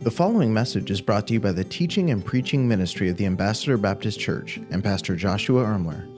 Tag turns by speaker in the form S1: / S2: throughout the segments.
S1: The following message is brought to you by the teaching and preaching ministry of the Ambassador Baptist Church and Pastor Joshua Ermler.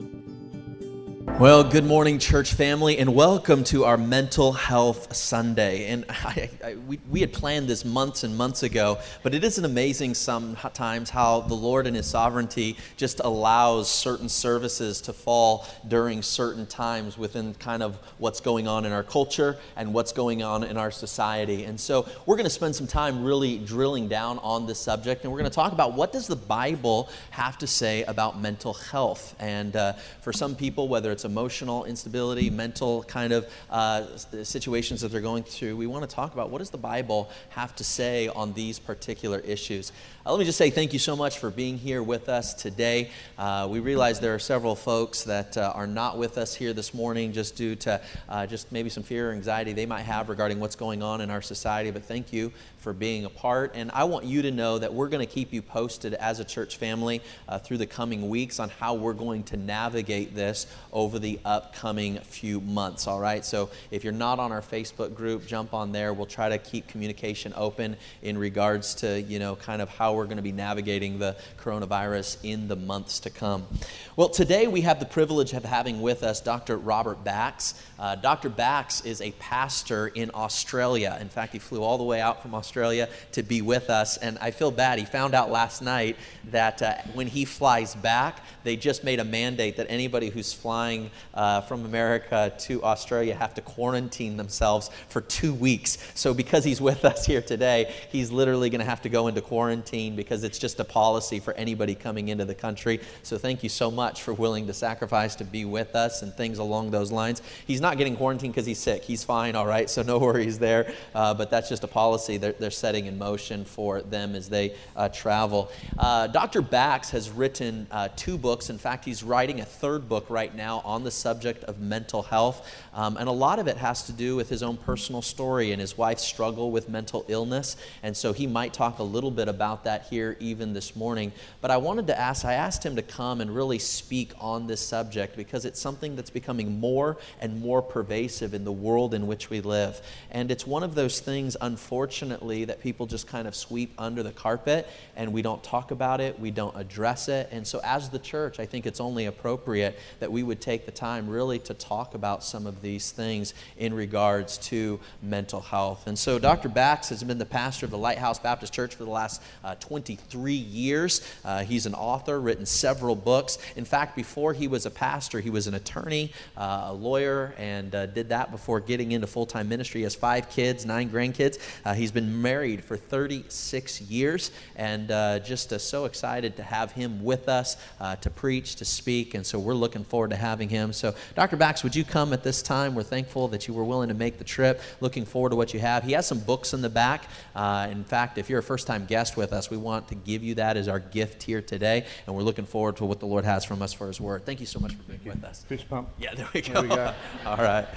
S2: Well, good morning, church family, and welcome to our Mental Health Sunday. And I, I, we, we had planned this months and months ago, but it isn't amazing sometimes how the Lord in His sovereignty just allows certain services to fall during certain times within kind of what's going on in our culture and what's going on in our society. And so we're going to spend some time really drilling down on this subject, and we're going to talk about what does the Bible have to say about mental health. And uh, for some people, whether it's emotional instability, mental kind of uh, situations that they're going through, we want to talk about what does the Bible have to say on these particular issues. Uh, let me just say thank you so much for being here with us today. Uh, we realize there are several folks that uh, are not with us here this morning just due to uh, just maybe some fear or anxiety they might have regarding what's going on in our society, but thank you for being a part. And I want you to know that we're going to keep you posted as a church family uh, through the coming weeks on how we're going to navigate this over the upcoming few months. All right. So if you're not on our Facebook group, jump on there. We'll try to keep communication open in regards to, you know, kind of how we're going to be navigating the coronavirus in the months to come. Well, today we have the privilege of having with us Dr. Robert Bax. Uh, Dr. Bax is a pastor in Australia. In fact, he flew all the way out from Australia to be with us. And I feel bad. He found out last night that uh, when he flies back, they just made a mandate that anybody who's flying uh, from America to Australia have to quarantine themselves for two weeks. So, because he's with us here today, he's literally going to have to go into quarantine because it's just a policy for anybody coming into the country. So, thank you so much for willing to sacrifice to be with us and things along those lines. He's not getting quarantined because he's sick. He's fine, all right, so no worries there. Uh, but that's just a policy they're, they're, setting in motion for them as they uh, travel. Uh, Dr. Bax has written uh, two books books. In fact, he's writing a third book right now on the subject of mental health. Um, and a lot of it has to do with his own personal story and his wife's struggle with mental illness. And so he might talk a little bit about that here even this morning. But I wanted to ask, I asked him to come and really speak on this subject because it's something that's becoming more and more pervasive in the world in which we live. And it's one of those things, unfortunately, that people just kind of sweep under the carpet and we don't talk about it, we don't address it. And so as the church, church, I think it's only appropriate that we would take the time really to talk about some of these things in regards to mental health. And so Dr. Bax has been the pastor of the Lighthouse Baptist Church for the last uh, 23 years. Uh, he's an author, written several books. In fact, before he was a pastor, he was an attorney, uh, a lawyer, and uh, did that before getting into full time ministry. He has five kids, nine grandkids. Uh, he's been married for 36 years, and uh, just so excited to have him with us to preach, to speak, and so we're looking forward to having him. So, Dr. Bax, would you come at this time? We're thankful that you were willing to make the trip. Looking forward to what you have. He has some books in the back. Uh, in fact, if you're a first time guest with us, we want to give you that as our gift here today, and we're looking forward to what the Lord has from us for His Word. Thank you so much for being with us.
S3: Fish pump.
S2: Yeah, there we go.
S3: There we go.
S2: All right.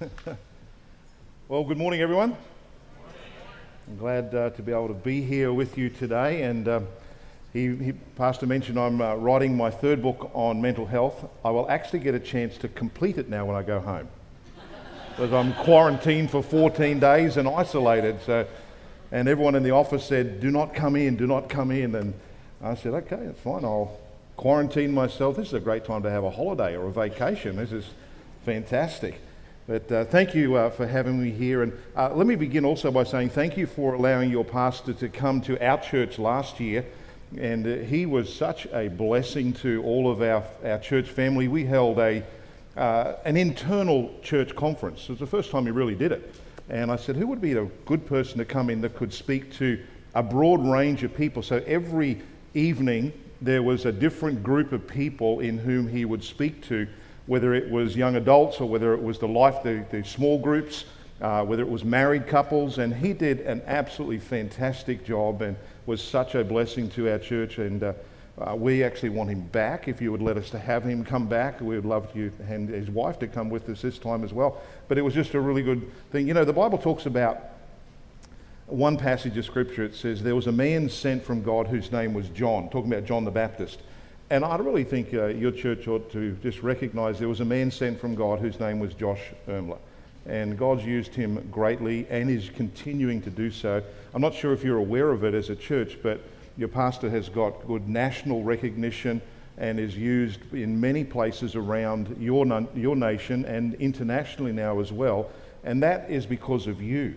S3: well, good morning, everyone. I'm glad uh, to be able to be here with you today and. Uh, he, he, Pastor mentioned I'm uh, writing my third book on mental health. I will actually get a chance to complete it now when I go home. because I'm quarantined for 14 days and isolated. So, and everyone in the office said, Do not come in, do not come in. And I said, Okay, that's fine. I'll quarantine myself. This is a great time to have a holiday or a vacation. This is fantastic. But uh, thank you uh, for having me here. And uh, let me begin also by saying thank you for allowing your pastor to come to our church last year and uh, he was such a blessing to all of our, our church family. We held a, uh, an internal church conference. It was the first time he really did it. And I said, who would be a good person to come in that could speak to a broad range of people? So every evening, there was a different group of people in whom he would speak to, whether it was young adults or whether it was the life, the, the small groups, uh, whether it was married couples. And he did an absolutely fantastic job. And was such a blessing to our church, and uh, uh, we actually want him back. If you would let us to have him come back, we would love you and his wife to come with us this time as well. But it was just a really good thing. You know, the Bible talks about one passage of scripture. It says there was a man sent from God whose name was John, talking about John the Baptist. And I really think uh, your church ought to just recognize there was a man sent from God whose name was Josh Ermler. And God's used him greatly and is continuing to do so. I'm not sure if you're aware of it as a church, but your pastor has got good national recognition and is used in many places around your, your nation and internationally now as well. And that is because of you.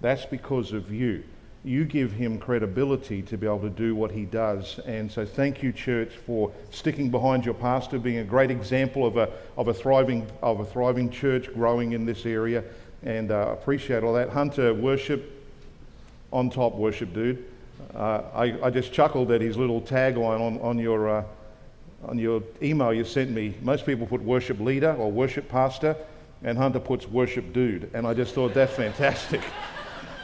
S3: That's because of you. You give him credibility to be able to do what he does. And so, thank you, church, for sticking behind your pastor, being a great example of a, of a, thriving, of a thriving church growing in this area. And uh, appreciate all that. Hunter, worship, on top worship, dude. Uh, I, I, just chuckled at his little tagline on, on, your, uh, on your email you sent me. Most people put worship leader or worship pastor, and Hunter puts worship dude. And I just thought that's fantastic.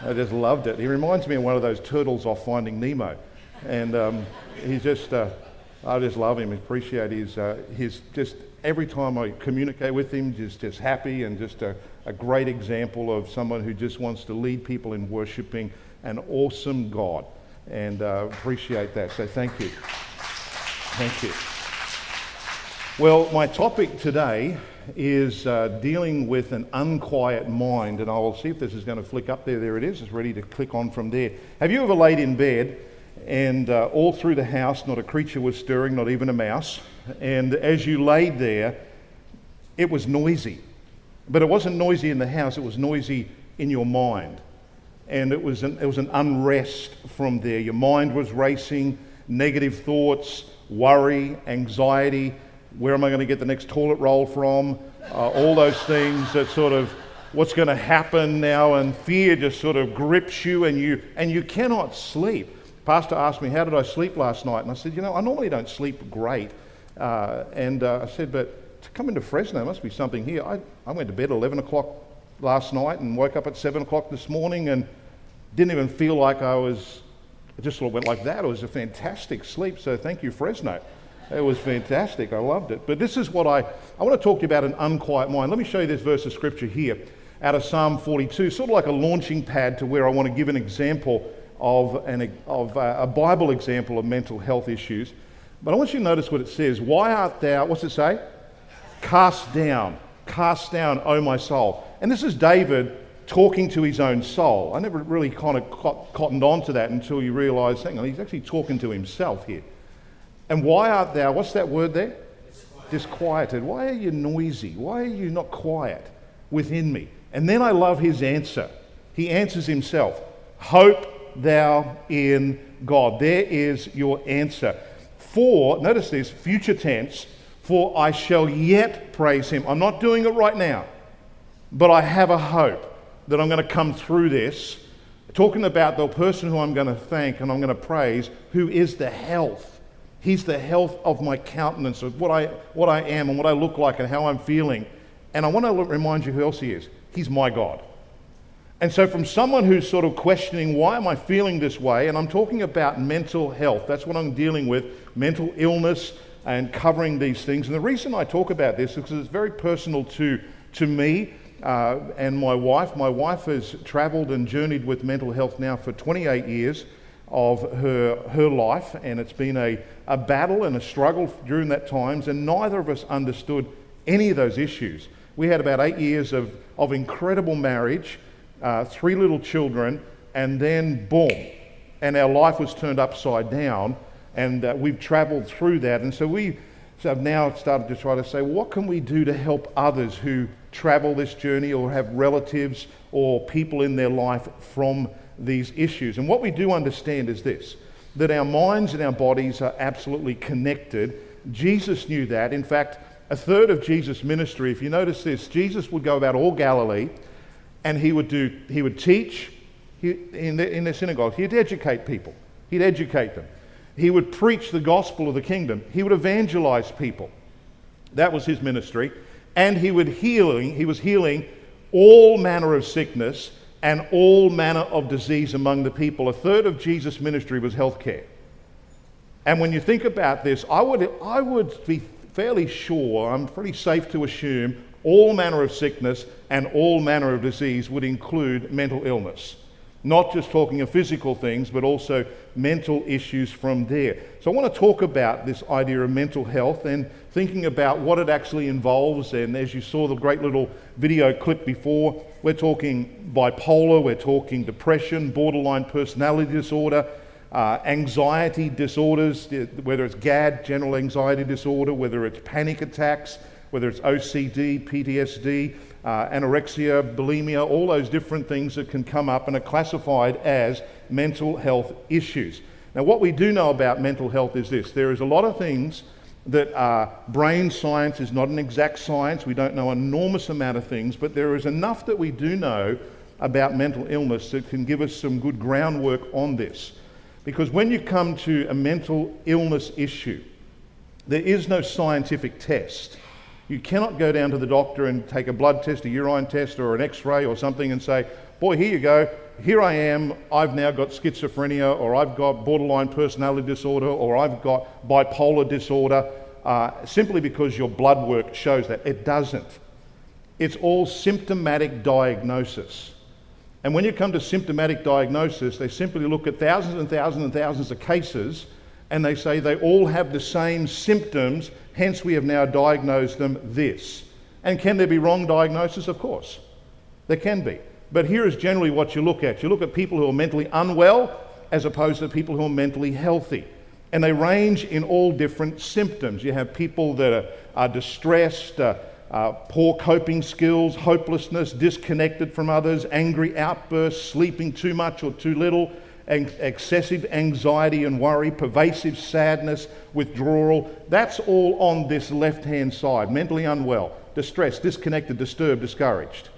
S3: I just loved it. He reminds me of one of those turtles off Finding Nemo. And um, he's just, uh, I just love him, appreciate his, uh, his just every time I communicate with him, just, just happy and just a, a great example of someone who just wants to lead people in worshiping an awesome God and uh, appreciate that. So thank you. Thank you. Well, my topic today is uh, dealing with an unquiet mind, and I will see if this is going to flick up there. There it is. It's ready to click on from there. Have you ever laid in bed and uh, all through the house, not a creature was stirring, not even a mouse, and as you laid there, it was noisy. But it wasn't noisy in the house, it was noisy in your mind and it was, an, it was an unrest from there. Your mind was racing, negative thoughts, worry, anxiety. Where am I going to get the next toilet roll from? Uh, all those things that sort of what's going to happen now, and fear just sort of grips you, and you and you cannot sleep. Pastor asked me, "How did I sleep last night?" And I said, "You know, I normally don't sleep great." Uh, and uh, I said, "But to come into Fresno must be something here." I, I went to bed at 11 o'clock last night and woke up at 7 o'clock this morning and didn't even feel like I was, it just sort of went like that. It was a fantastic sleep. So thank you, Fresno. It was fantastic. I loved it. But this is what I, I want to talk to you about an unquiet mind. Let me show you this verse of scripture here out of Psalm 42, sort of like a launching pad to where I want to give an example of, an, of uh, a Bible example of mental health issues. But I want you to notice what it says. Why art thou, what's it say? Cast down. Cast down, O my soul. And this is David talking to his own soul. I never really kind of cottoned on to that until you realise, hang on, he's actually talking to himself here. And why art thou, what's that word there? Disquieted. Disquieted. Why are you noisy? Why are you not quiet within me? And then I love his answer. He answers himself Hope thou in God. There is your answer. For, notice this, future tense, for I shall yet praise him. I'm not doing it right now, but I have a hope that I'm going to come through this, talking about the person who I'm going to thank and I'm going to praise, who is the health. He's the health of my countenance, of what I, what I am and what I look like and how I'm feeling. And I want to remind you who else He is. He's my God. And so, from someone who's sort of questioning, why am I feeling this way? And I'm talking about mental health. That's what I'm dealing with mental illness and covering these things. And the reason I talk about this is because it's very personal to, to me uh, and my wife. My wife has traveled and journeyed with mental health now for 28 years of her, her life, and it's been a, a battle and a struggle during that times, and neither of us understood any of those issues. We had about eight years of, of incredible marriage, uh, three little children, and then boom, and our life was turned upside down, and uh, we've traveled through that. And so we have now started to try to say, what can we do to help others who travel this journey or have relatives or people in their life from these issues. And what we do understand is this that our minds and our bodies are absolutely connected. Jesus knew that. In fact, a third of Jesus' ministry, if you notice this, Jesus would go about all Galilee and he would, do, he would teach in, the, in the synagogue. He'd educate people, he'd educate them. He would preach the gospel of the kingdom, he would evangelize people. That was his ministry and he would healing, he was healing all manner of sickness and all manner of disease among the people. A third of Jesus' ministry was healthcare. And when you think about this, I would, I would be fairly sure, I'm pretty safe to assume, all manner of sickness and all manner of disease would include mental illness. Not just talking of physical things, but also mental issues from there. So I want to talk about this idea of mental health and thinking about what it actually involves. And as you saw the great little video clip before, we're talking bipolar, we're talking depression, borderline personality disorder, uh, anxiety disorders, whether it's GAD, general anxiety disorder, whether it's panic attacks, whether it's OCD, PTSD, uh, anorexia, bulimia, all those different things that can come up and are classified as mental health issues. Now, what we do know about mental health is this there is a lot of things that brain science is not an exact science. We don't know an enormous amount of things, but there is enough that we do know about mental illness that can give us some good groundwork on this. Because when you come to a mental illness issue, there is no scientific test. You cannot go down to the doctor and take a blood test, a urine test, or an x ray or something and say, Boy, here you go. Here I am. I've now got schizophrenia, or I've got borderline personality disorder, or I've got bipolar disorder, uh, simply because your blood work shows that. It doesn't. It's all symptomatic diagnosis. And when you come to symptomatic diagnosis, they simply look at thousands and thousands and thousands of cases and they say they all have the same symptoms, hence, we have now diagnosed them this. And can there be wrong diagnosis? Of course, there can be. But here is generally what you look at you look at people who are mentally unwell as opposed to people who are mentally healthy. And they range in all different symptoms. You have people that are, are distressed, uh, uh, poor coping skills, hopelessness, disconnected from others, angry outbursts, sleeping too much or too little, excessive anxiety and worry, pervasive sadness, withdrawal. That's all on this left hand side. Mentally unwell, distressed, disconnected, disturbed, discouraged.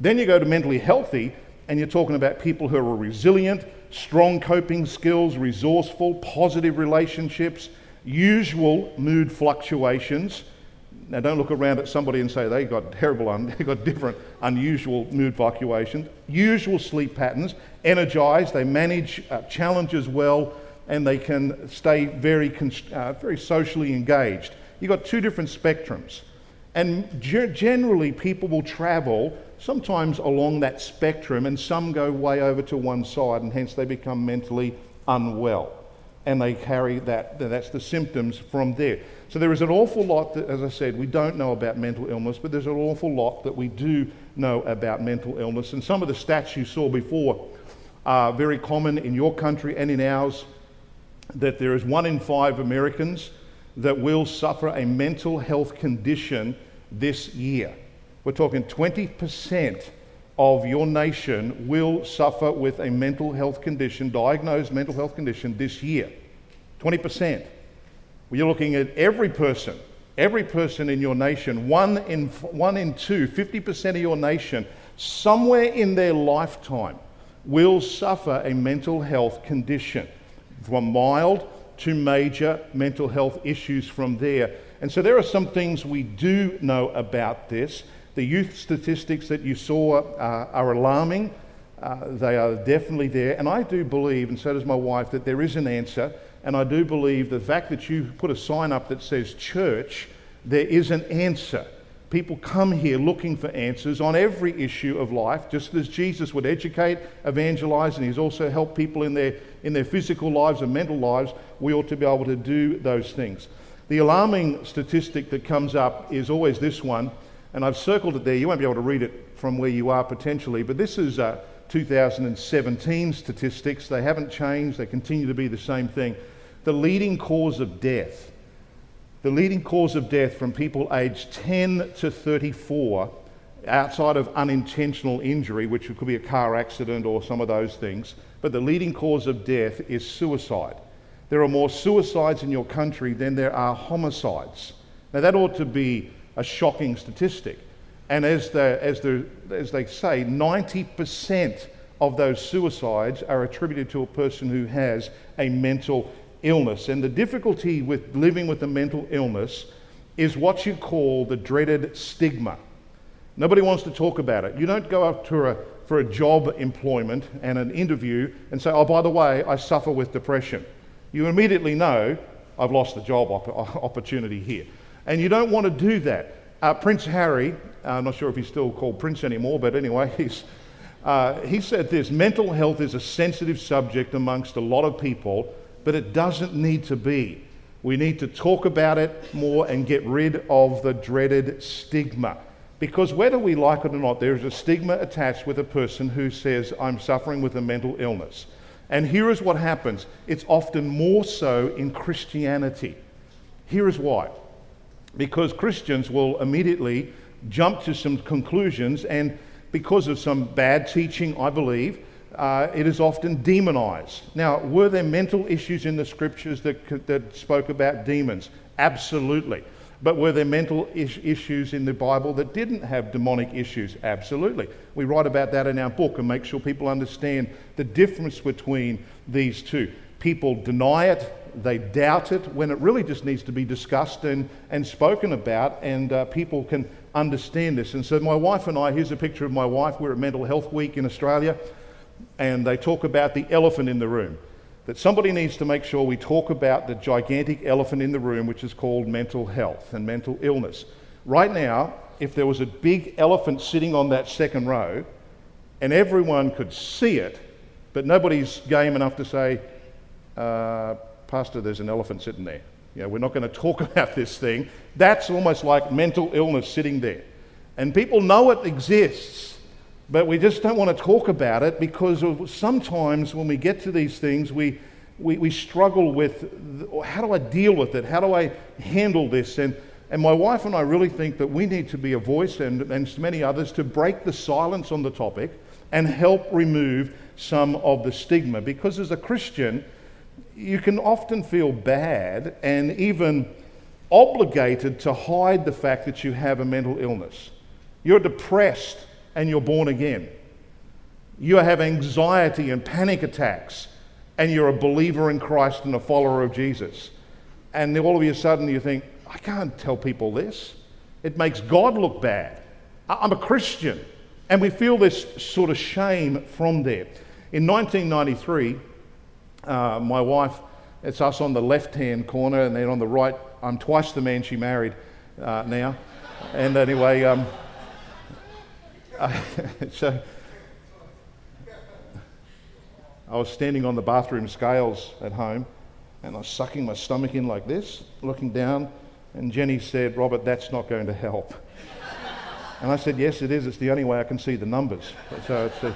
S3: Then you go to mentally healthy, and you're talking about people who are resilient, strong coping skills, resourceful, positive relationships, usual mood fluctuations now, don't look around at somebody and say they've got terrible, un- they got different, unusual mood fluctuations. Usual sleep patterns, energized, they manage uh, challenges well, and they can stay very, uh, very socially engaged. You've got two different spectrums. And ge- generally, people will travel sometimes along that spectrum, and some go way over to one side, and hence they become mentally unwell. And they carry that, that's the symptoms from there. So there is an awful lot that, as I said, we don't know about mental illness, but there's an awful lot that we do know about mental illness. And some of the stats you saw before are very common in your country and in ours that there is one in five Americans that will suffer a mental health condition this year. We're talking 20% of your nation will suffer with a mental health condition, diagnosed mental health condition this year. 20%. Well, you're looking at every person, every person in your nation, one in, one in two, 50% of your nation, somewhere in their lifetime will suffer a mental health condition, from mild to major mental health issues from there. And so there are some things we do know about this. The youth statistics that you saw uh, are alarming. Uh, they are definitely there. And I do believe, and so does my wife, that there is an answer. And I do believe the fact that you put a sign up that says church, there is an answer. People come here looking for answers on every issue of life, just as Jesus would educate, evangelize, and he's also helped people in their, in their physical lives and mental lives. We ought to be able to do those things. The alarming statistic that comes up is always this one, and I've circled it there. You won't be able to read it from where you are potentially, but this is uh, 2017 statistics. They haven't changed, they continue to be the same thing the leading cause of death, the leading cause of death from people aged 10 to 34, outside of unintentional injury, which could be a car accident or some of those things, but the leading cause of death is suicide. There are more suicides in your country than there are homicides. Now, that ought to be a shocking statistic. And as, the, as, the, as they say, 90% of those suicides are attributed to a person who has a mental illness. And the difficulty with living with a mental illness is what you call the dreaded stigma. Nobody wants to talk about it. You don't go up to a, for a job employment and an interview and say, oh, by the way, I suffer with depression. You immediately know I've lost the job op- opportunity here. And you don't want to do that. Uh, Prince Harry, uh, I'm not sure if he's still called Prince anymore, but anyway, he's, Uh, he said this mental health is a sensitive subject amongst a lot of people, but it doesn't need to be. We need to talk about it more and get rid of the dreaded stigma. Because whether we like it or not, there is a stigma attached with a person who says, I'm suffering with a mental illness. And here is what happens it's often more so in Christianity. Here is why. Because Christians will immediately jump to some conclusions, and because of some bad teaching, I believe, uh, it is often demonized. Now, were there mental issues in the scriptures that, that spoke about demons? Absolutely. But were there mental is- issues in the Bible that didn't have demonic issues? Absolutely. We write about that in our book and make sure people understand the difference between these two. People deny it, they doubt it, when it really just needs to be discussed and, and spoken about, and uh, people can understand this. And so, my wife and I, here's a picture of my wife. We're at Mental Health Week in Australia, and they talk about the elephant in the room that somebody needs to make sure we talk about the gigantic elephant in the room, which is called mental health and mental illness. Right now, if there was a big elephant sitting on that second row and everyone could see it, but nobody's game enough to say, uh, Pastor, there's an elephant sitting there. You know, we're not going to talk about this thing. That's almost like mental illness sitting there. And people know it exists, but we just don't want to talk about it because sometimes when we get to these things, we, we, we struggle with how do I deal with it? How do I handle this? And, and my wife and I really think that we need to be a voice, and, and many others, to break the silence on the topic and help remove some of the stigma. Because as a Christian, you can often feel bad and even obligated to hide the fact that you have a mental illness. You're depressed and you're born again. You have anxiety and panic attacks, and you're a believer in Christ and a follower of Jesus. And all of a sudden you think, I can't tell people this. It makes God look bad. I'm a Christian. And we feel this sort of shame from there. In 1993, uh, my wife, it's us on the left hand corner, and then on the right, I'm twice the man she married uh, now. And anyway, um, so I was standing on the bathroom scales at home and I was sucking my stomach in like this, looking down, and Jenny said, Robert, that's not going to help. and I said, Yes, it is. It's the only way I can see the numbers. So a...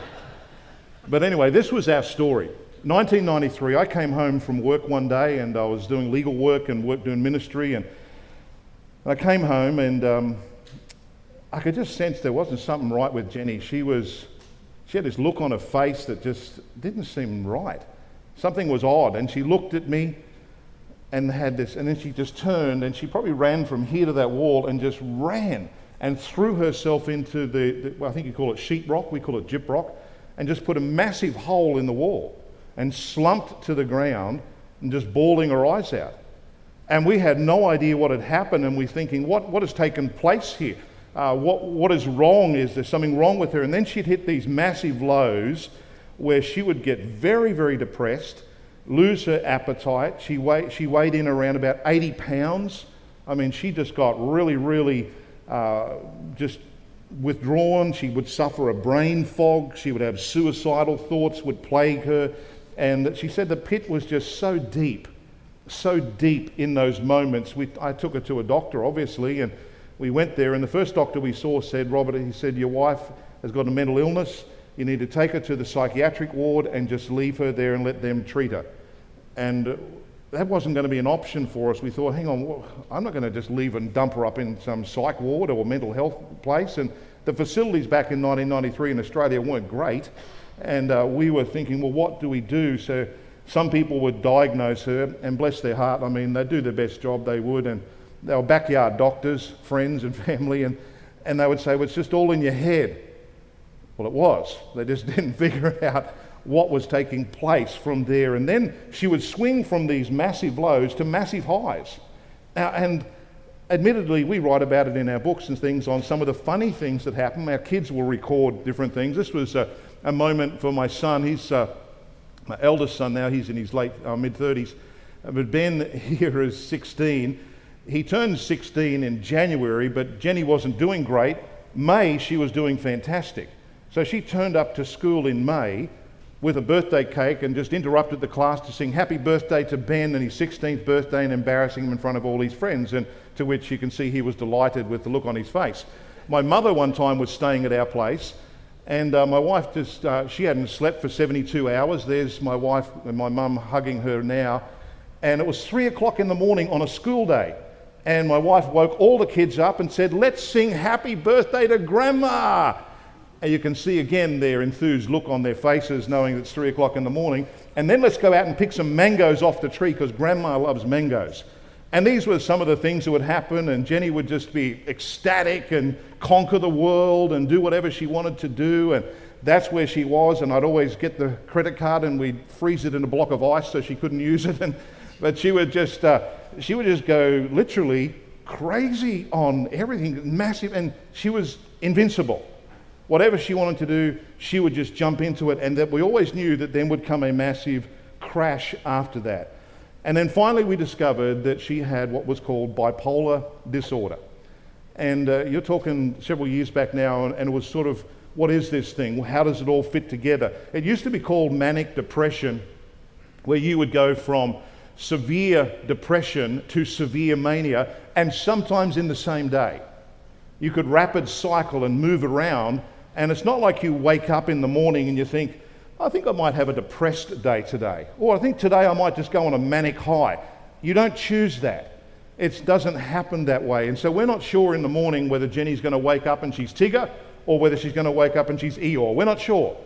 S3: But anyway, this was our story. 1993, I came home from work one day and I was doing legal work and work doing ministry. And I came home and um, I could just sense there wasn't something right with Jenny. She was, she had this look on her face that just didn't seem right. Something was odd, and she looked at me and had this, and then she just turned and she probably ran from here to that wall and just ran and threw herself into the, the well, I think you call it sheetrock, we call it gyprock, and just put a massive hole in the wall and slumped to the ground and just bawling her eyes out. And we had no idea what had happened, and we're thinking, what, what has taken place here? Uh, what, what is wrong? Is there something wrong with her? And then she'd hit these massive lows where she would get very, very depressed, lose her appetite. She, she weighed in around about 80 pounds. I mean, she just got really, really uh, just withdrawn. She would suffer a brain fog. She would have suicidal thoughts would plague her. And she said the pit was just so deep, so deep in those moments. We, I took her to a doctor, obviously, and we went there, and the first doctor we saw said, Robert, he said, Your wife has got a mental illness. You need to take her to the psychiatric ward and just leave her there and let them treat her. And that wasn't going to be an option for us. We thought, hang on, I'm not going to just leave and dump her up in some psych ward or mental health place. And the facilities back in 1993 in Australia weren't great. And uh, we were thinking, well, what do we do? So some people would diagnose her, and bless their heart, I mean, they'd do the best job they would. And they were backyard doctors, friends and family, and, and they would say, well, it's just all in your head. Well, it was. They just didn't figure out what was taking place from there. And then she would swing from these massive lows to massive highs. Now, and admittedly, we write about it in our books and things on some of the funny things that happen. Our kids will record different things. This was a, a moment for my son. He's uh, my eldest son now, he's in his late uh, mid 30s. But Ben here is 16 he turned 16 in January, but Jenny wasn't doing great. May, she was doing fantastic. So she turned up to school in May with a birthday cake and just interrupted the class to sing happy birthday to Ben and his 16th birthday and embarrassing him in front of all his friends. And to which you can see he was delighted with the look on his face. My mother one time was staying at our place and uh, my wife just, uh, she hadn't slept for 72 hours. There's my wife and my mum hugging her now. And it was three o'clock in the morning on a school day. And my wife woke all the kids up and said, Let's sing happy birthday to grandma. And you can see again their enthused look on their faces, knowing it's three o'clock in the morning. And then let's go out and pick some mangoes off the tree because grandma loves mangoes. And these were some of the things that would happen, and Jenny would just be ecstatic and conquer the world and do whatever she wanted to do. And that's where she was. And I'd always get the credit card and we'd freeze it in a block of ice so she couldn't use it. And, but she would just, uh, she would just go literally crazy on everything, massive, and she was invincible. Whatever she wanted to do, she would just jump into it, and that we always knew that then would come a massive crash after that. And then finally, we discovered that she had what was called bipolar disorder. And uh, you're talking several years back now, and, and it was sort of, what is this thing? How does it all fit together? It used to be called manic depression, where you would go from severe depression to severe mania, and sometimes in the same day. You could rapid cycle and move around, and it's not like you wake up in the morning and you think, I think I might have a depressed day today, or I think today I might just go on a manic high. You don't choose that. It doesn't happen that way. And so we're not sure in the morning whether Jenny's going to wake up and she's Tigger or whether she's going to wake up and she's Eeyore. We're not sure.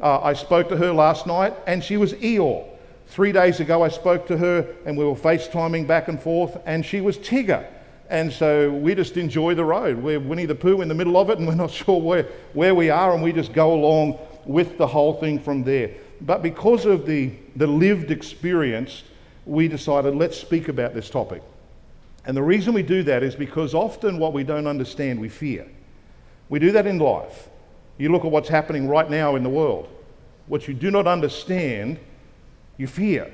S3: Uh, I spoke to her last night and she was Eeyore. Three days ago, I spoke to her and we were FaceTiming back and forth and she was Tigger. And so we just enjoy the road. We're Winnie the Pooh in the middle of it and we're not sure where, where we are and we just go along with the whole thing from there. But because of the, the lived experience, we decided let's speak about this topic. And the reason we do that is because often what we don't understand, we fear. We do that in life. You look at what's happening right now in the world. What you do not understand, you fear.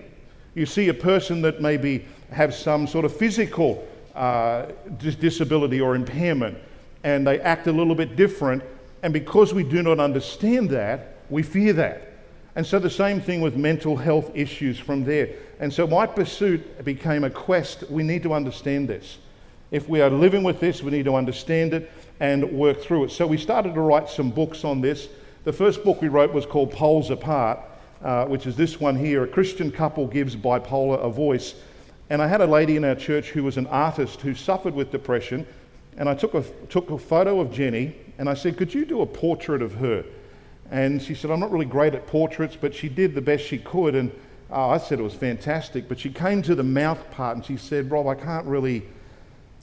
S3: You see a person that maybe have some sort of physical uh, disability or impairment, and they act a little bit different, and because we do not understand that, we fear that. And so the same thing with mental health issues from there. And so my pursuit became a quest. We need to understand this. If we are living with this, we need to understand it and work through it. So we started to write some books on this. The first book we wrote was called Poles Apart, uh, which is this one here A Christian Couple Gives Bipolar a Voice. And I had a lady in our church who was an artist who suffered with depression. And I took a, took a photo of Jenny and I said, Could you do a portrait of her? And she said, I'm not really great at portraits, but she did the best she could. And oh, I said it was fantastic. But she came to the mouth part and she said, Rob, I can't really,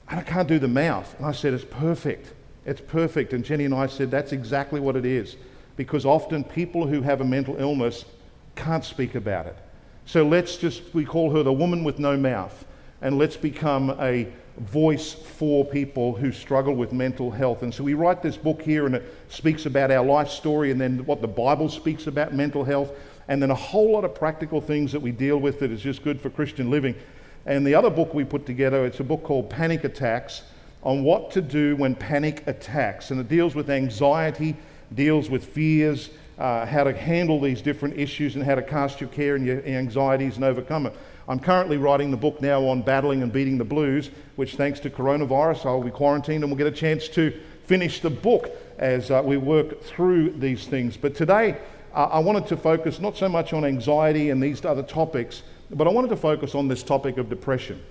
S3: I can't do the mouth. And I said, It's perfect. It's perfect. And Jenny and I said, That's exactly what it is. Because often people who have a mental illness can't speak about it. So let's just, we call her the woman with no mouth. And let's become a voice for people who struggle with mental health. And so we write this book here, and it speaks about our life story and then what the Bible speaks about mental health, and then a whole lot of practical things that we deal with that is just good for Christian living. And the other book we put together, it's a book called Panic Attacks on what to do when panic attacks. And it deals with anxiety, deals with fears, uh, how to handle these different issues, and how to cast your care and your anxieties and overcome it. I'm currently writing the book now on battling and beating the blues, which, thanks to coronavirus, I'll be quarantined and we'll get a chance to finish the book as uh, we work through these things. But today, uh, I wanted to focus not so much on anxiety and these other topics, but I wanted to focus on this topic of depression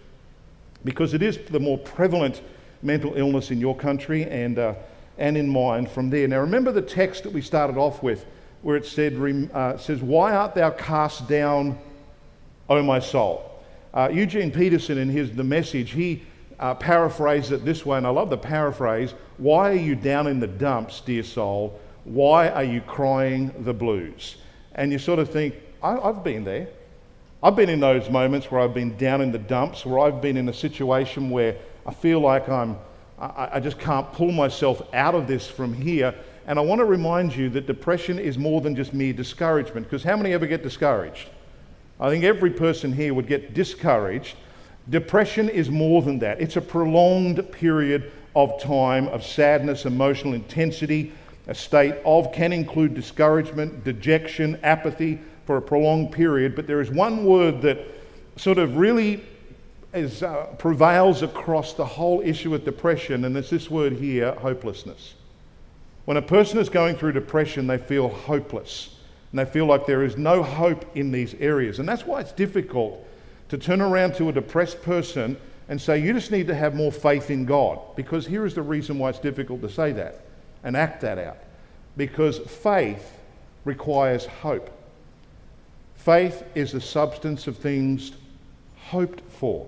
S3: because it is the more prevalent mental illness in your country and, uh, and in mine from there. Now, remember the text that we started off with where it said, uh, says, Why art thou cast down? O my soul. Uh, Eugene Peterson, in his The Message, he uh, paraphrased it this way, and I love the paraphrase Why are you down in the dumps, dear soul? Why are you crying the blues? And you sort of think, I've been there. I've been in those moments where I've been down in the dumps, where I've been in a situation where I feel like I'm, I, I just can't pull myself out of this from here. And I want to remind you that depression is more than just mere discouragement, because how many ever get discouraged? I think every person here would get discouraged. Depression is more than that, it's a prolonged period of time of sadness, emotional intensity, a state of can include discouragement, dejection, apathy for a prolonged period, but there is one word that sort of really is, uh, prevails across the whole issue with depression, and it's this word here hopelessness. When a person is going through depression, they feel hopeless and they feel like there is no hope in these areas. And that's why it's difficult to turn around to a depressed person and say, You just need to have more faith in God. Because here is the reason why it's difficult to say that and act that out. Because faith requires hope. Faith is the substance of things hoped for.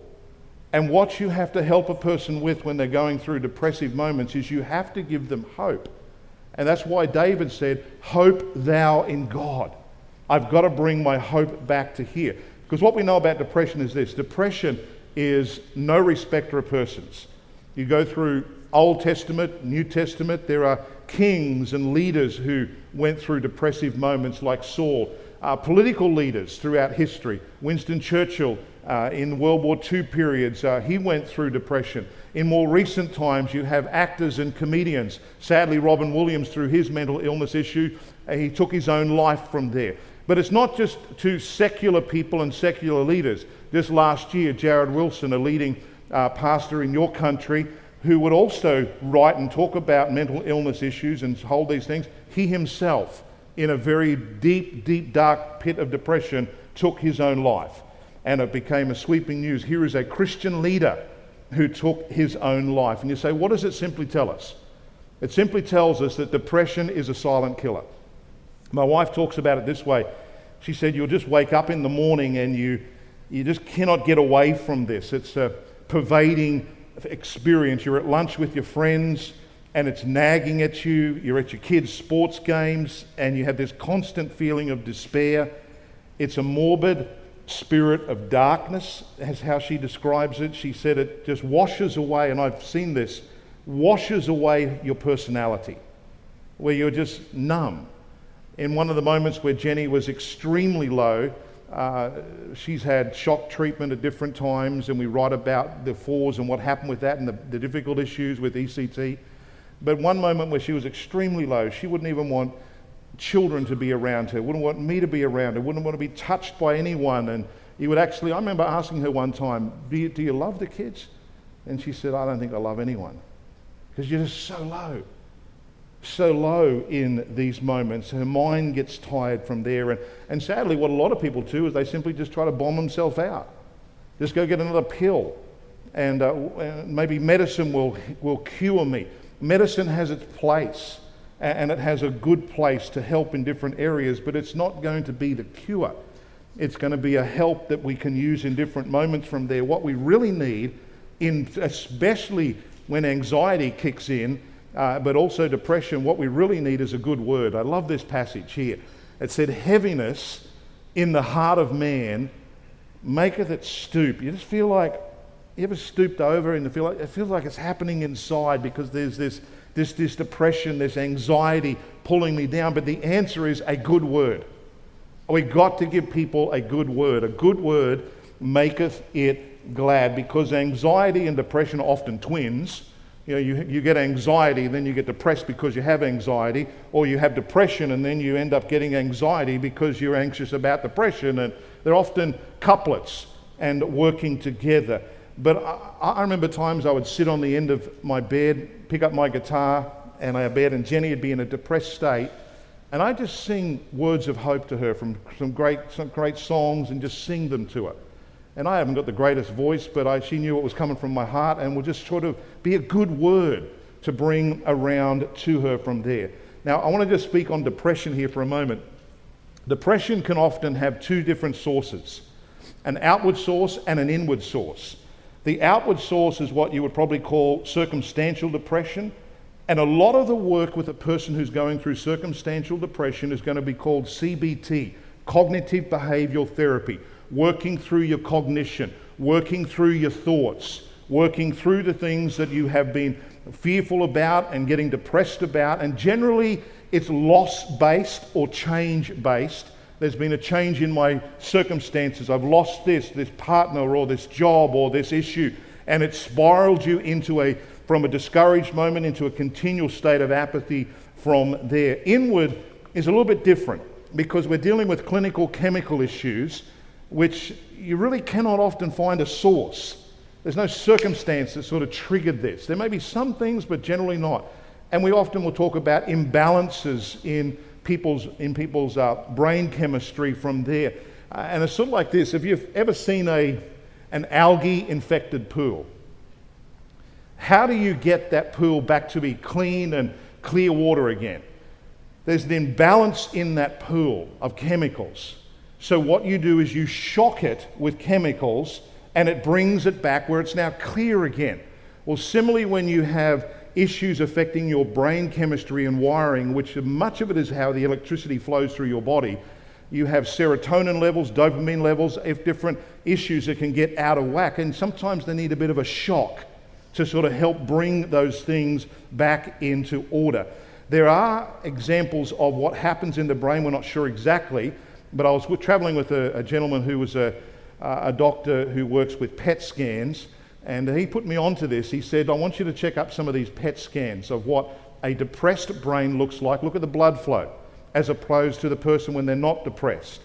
S3: And what you have to help a person with when they're going through depressive moments is you have to give them hope. And that's why David said, Hope thou in God. I've got to bring my hope back to here. Because what we know about depression is this depression is no respecter of persons. You go through Old Testament, New Testament, there are kings and leaders who went through depressive moments like Saul, uh, political leaders throughout history. Winston Churchill uh, in World War II periods, uh, he went through depression. In more recent times, you have actors and comedians. Sadly, Robin Williams, through his mental illness issue, uh, he took his own life from there. But it's not just to secular people and secular leaders. This last year, Jarrid Wilson, a leading uh, pastor in your country, who would also write and talk about mental illness issues and hold these things, he himself, in a very deep, deep, dark pit of depression, took his own life and it became a sweeping news. Here is a Christian leader who took his own life. And you say, what does it simply tell us? It simply tells us that depression is a silent killer. My wife talks about it this way. She said, You'll just wake up in the morning and you, you just cannot get away from this. It's a pervading experience. You're at lunch with your friends and it's nagging at you. You're at your kids' sports games and you have this constant feeling of despair. It's a morbid, spirit of darkness, as how she describes it. She said it just washes away, and I've seen this, washes away your personality, where you're just numb. In one of the moments where Jenny was extremely low, uh, she's had shock treatment at different times, and we write about the fours and what happened with that and the, the difficult issues with ECT. But one moment where she was extremely low, she wouldn't even want children to be around her, wouldn't want me to be around her, wouldn't want to be touched by anyone. And he would actually, I remember asking her one time, do you, do you love the kids? And she said, I don't think I love anyone. Because you're just so low. So low in these moments. Her mind gets tired from there. And, and sadly, what a lot of people do is they simply just try to bomb themselves out. Just go get another pill. And uh, maybe medicine will, will cure me. Medicine has its place and it has a good place to help in different areas, but it's not going to be the cure. It's going to be a help that we can use in different moments from there. What we really need, in, especially when anxiety kicks in, uh, but also depression, what we really need is a good word. I love this passage here. It said, Heaviness in the heart of man maketh it stoop. You just feel like, you ever stooped over and feel like, it feels like it's happening inside because there's this this, this depression, this anxiety pulling me down. But the answer is a good word. We've got to give people a good word. A good word maketh it glad because anxiety and depression are often twins. You know, you, you get anxiety, then you get depressed because you have anxiety, or you have depression and then you end up getting anxiety because you're anxious about depression. And they're often couplets and working together. But I, I, remember times I would sit on the end of my bed, pick up my guitar, and our bed, and Jenny would be in a depressed state, and I'd just sing words of hope to her from some great, some great songs and just sing them to her. And I haven't got the greatest voice, but I, she knew it was coming from my heart, and would just sort of be a good word to bring around to her from there. Now, I want to just speak on depression here for a moment. Depression can often have two different sources an outward source and an inward source. The outward source is what you would probably call circumstantial depression. And a lot of the work with a person who's going through circumstantial depression is going to be called CBT, cognitive behavioral therapy, working through your cognition, working through your thoughts, working through the things that you have been fearful about and getting depressed about. And generally, it's loss based or change based. There's been a change in my circumstances. I've lost this, this partner, or this job, or this issue. And it spiraled you into a, from a discouraged moment into a continual state of apathy from there. Inward is a little bit different because we're dealing with clinical chemical issues, which you really cannot often find a source. There's no circumstance that sort of triggered this. There may be some things, but generally not. And we often will talk about imbalances in people's, in people's uh, brain chemistry from there. Uh, and it's sort of like this if you've ever seen a, an algae infected pool, how do you get that pool back to be clean and clear water again? There's an imbalance in that pool of chemicals. So, what you do is you shock it with chemicals and it brings it back where it's now clear again. Well, similarly, when you have issues affecting your brain chemistry and wiring, which much of it is how the electricity flows through your body, you have serotonin levels, dopamine levels, if different issues that can get out of whack. And sometimes they need a bit of a shock to sort of help bring those things back into order. There are examples of what happens in the brain. We're not sure exactly, but I was traveling with a, a gentleman who was a, a doctor who works with PET scans, and he put me onto this. He said, I want you to check up some of these PET scans of what a depressed brain looks like. Look at the blood flow as opposed to the person when they're not depressed.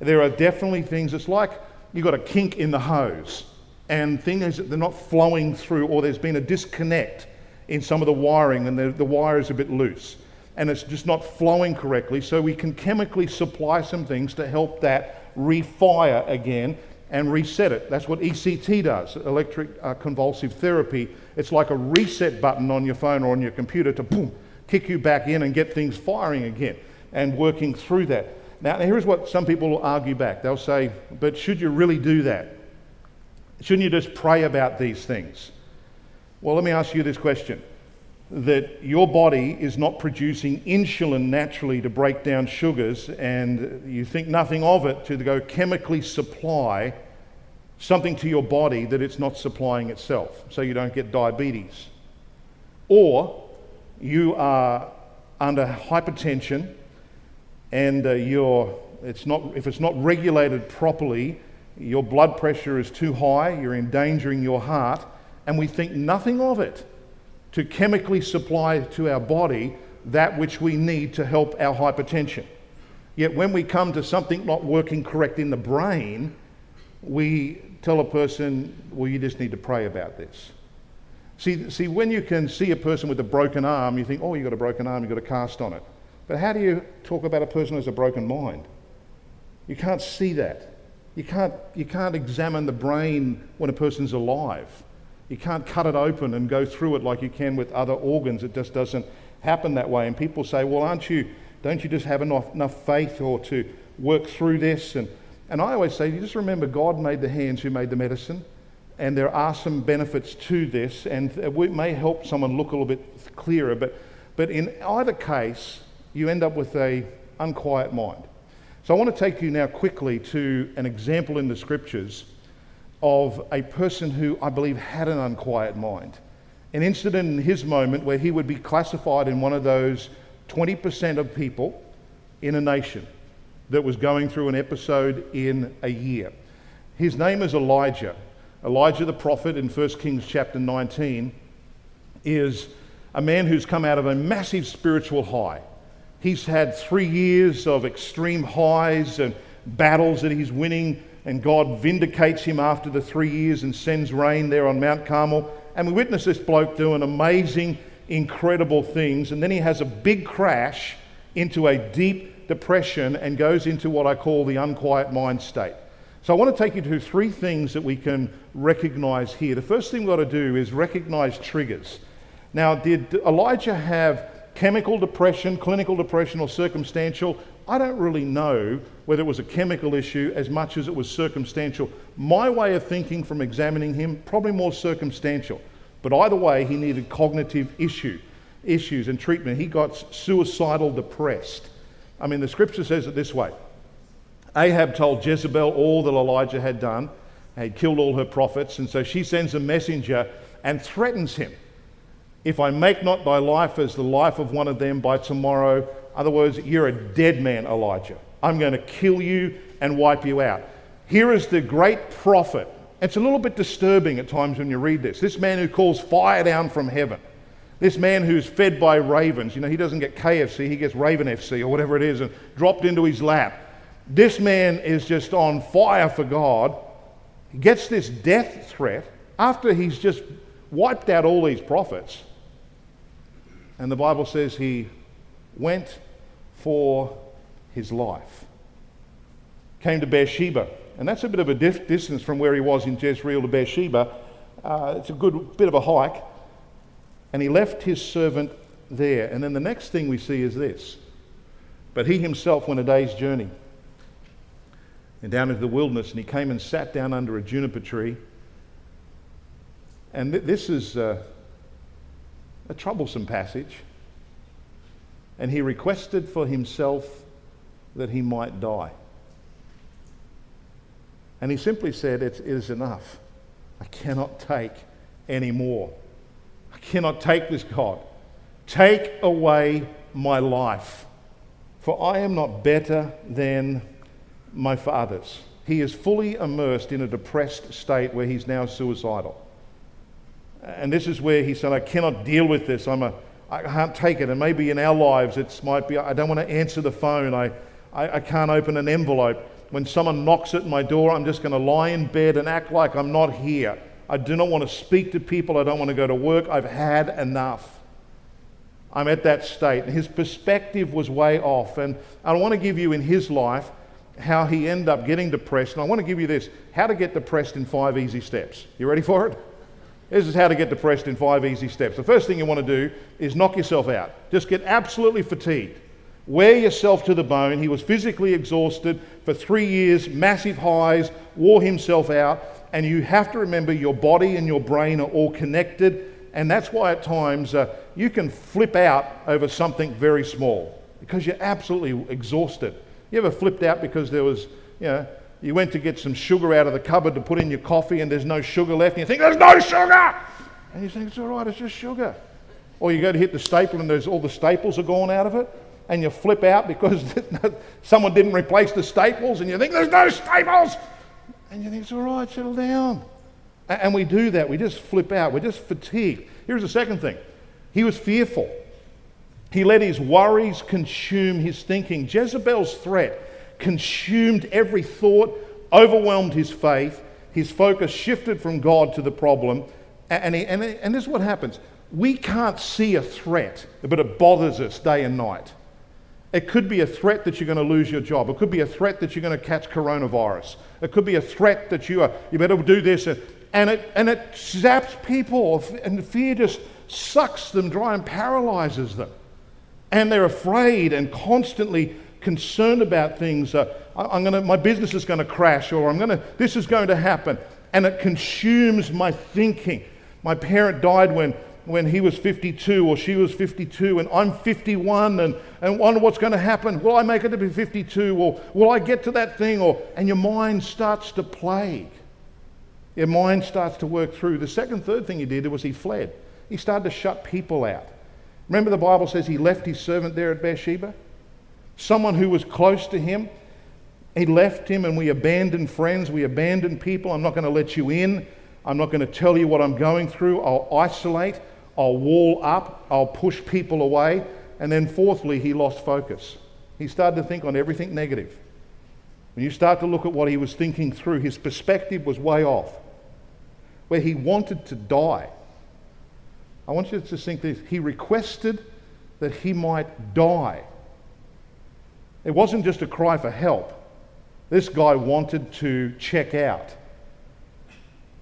S3: There are definitely things, it's like you've got a kink in the hose and things that they're not flowing through, or there's been a disconnect in some of the wiring and the, the wire is a bit loose and it's just not flowing correctly. So we can chemically supply some things to help that refire again and reset it. That's what ECT does, electric uh, convulsive therapy. It's like a reset button on your phone or on your computer to boom, kick you back in and get things firing again and working through that. Now, here's what some people will argue back. They'll say, but should you really do that? Shouldn't you just pray about these things? Well, let me ask you this question that your body is not producing insulin naturally to break down sugars, and you think nothing of it to go chemically supply something to your body that it's not supplying itself, so you don't get diabetes. Or you are under hypertension and uh, you're, it's not, if it's not regulated properly, your blood pressure is too high, you're endangering your heart, and we think nothing of it to chemically supply to our body that which we need to help our hypertension. Yet when we come to something not working correct in the brain, we tell a person, well, you just need to pray about this. See, see, when you can see a person with a broken arm, you think, oh, you've got a broken arm, you've got a cast on it. But how do you talk about a person who has a broken mind? You can't see that. You can't, you can't examine the brain when a person's alive. You can't cut it open and go through it like you can with other organs. It just doesn't happen that way. And people say, well, aren't you, don't you just have enough, enough faith or to work through this? And, and I always say, you just remember God made the hands who made the medicine. And there are some benefits to this, and it may help someone look a little bit clearer. But, but in either case, you end up with a unquiet mind. So I want to take you now quickly to an example in the scriptures of a person who I believe had an unquiet mind. An incident in his moment where he would be classified in one of those 20% of people in a nation that was going through an episode in a year. His name is Elijah. Elijah the prophet in 1 Kings chapter 19 is a man who's come out of a massive spiritual high. He's had three years of extreme highs and battles that he's winning and God vindicates him after the three years and sends rain there on Mount Carmel. And we witness this bloke doing amazing, incredible things. And then he has a big crash into a deep depression and goes into what I call the unquiet mind state. So I want to take you to three things that we can recognize here. The first thing we've got to do is recognize triggers. Now, did Elijah have chemical depression, clinical depression, or circumstantial? I don't really know whether it was a chemical issue as much as it was circumstantial. My way of thinking from examining him, probably more circumstantial. But either way, he needed cognitive issue, issues and treatment. He got suicidal depressed. I mean, the scripture says it this way Ahab told Jezebel all that Elijah had done, had killed all her prophets, and so she sends a messenger and threatens him. If I make not thy life as the life of one of them by tomorrow, other words, you're a dead man, Elijah. I'm going to kill you and wipe you out. Here is the great prophet. It's a little bit disturbing at times when you read this. This man who calls fire down from heaven. This man who's fed by ravens, you know, he doesn't get KFC, he gets Raven FC or whatever it is, and dropped into his lap. This man is just on fire for God. He gets this death threat after he's just wiped out all these prophets. And the Bible says he went for his life. Came to Beersheba, and that's a bit of a distance from where he was in Jezreel to Beersheba. Uh, it's a good bit of a hike. And he left his servant there. And then the next thing we see is this. But he himself went a day's journey and down into the wilderness, and he came and sat down under a juniper tree. And th- this is uh, a troublesome passage. And he requested for himself that he might die. And he simply said, It is enough. I cannot take any more. Cannot take this, God. Take away my life, for I am not better than my fathers. He is fully immersed in a depressed state where he's now suicidal. And this is where he said, I cannot deal with this. I'm a, I can't take it. And maybe in our lives, it might be, I don't want to answer the phone. I, I, I can't open an envelope. When someone knocks at my door, I'm just going to lie in bed and act like I'm not here. I do not want to speak to people. I don't want to go to work. I've had enough. I'm at that state. His perspective was way off. And I want to give you in his life how he ended up getting depressed. And I want to give you this how to get depressed in five easy steps. You ready for it? This is how to get depressed in five easy steps. The first thing you want to do is knock yourself out. Just get absolutely fatigued. Wear yourself to the bone. He was physically exhausted for three years, massive highs, wore himself out. And you have to remember your body and your brain are all connected. And that's why at times uh, you can flip out over something very small because you're absolutely exhausted. You ever flipped out because there was, you know, you went to get some sugar out of the cupboard to put in your coffee and there's no sugar left and you think, there's no sugar! And you think, it's all right, it's just sugar. Or you go to hit the staple and there's all the staples are gone out of it and you flip out because someone didn't replace the staples and you think, there's no staples! And you think, it's all right, settle down. And we do that. We just flip out. We're just fatigued. Here's the second thing he was fearful. He let his worries consume his thinking. Jezebel's threat consumed every thought, overwhelmed his faith. His focus shifted from God to the problem. And, he, and, and this is what happens we can't see a threat, but it bothers us day and night. It could be a threat that you're going to lose your job. It could be a threat that you're going to catch coronavirus. It could be a threat that you are, you better do this. And it, and it zaps people, and fear just sucks them dry and paralyzes them. And they're afraid and constantly concerned about things. Uh, I'm gonna, my business is going to crash, or I'm to, this is going to happen. And it consumes my thinking. My parent died when, when he was 52 or she was 52, and I'm 51, and, and wonder what's going to happen. Will I make it to be 52? Or will I get to that thing? Or, and your mind starts to plague. Your mind starts to work through. The second, third thing he did was he fled. He started to shut people out. Remember, the Bible says he left his servant there at Beersheba? someone who was close to him. He left him, and we abandoned friends, we abandoned people. I'm not going to let you in. I'm not going to tell you what I'm going through. I'll isolate, I'll wall up, I'll push people away. And then, fourthly, he lost focus. He started to think on everything negative. When you start to look at what he was thinking through, his perspective was way off, where he wanted to die. I want you to think this. He requested that he might die it wasn't just a cry for help. This guy wanted to check out.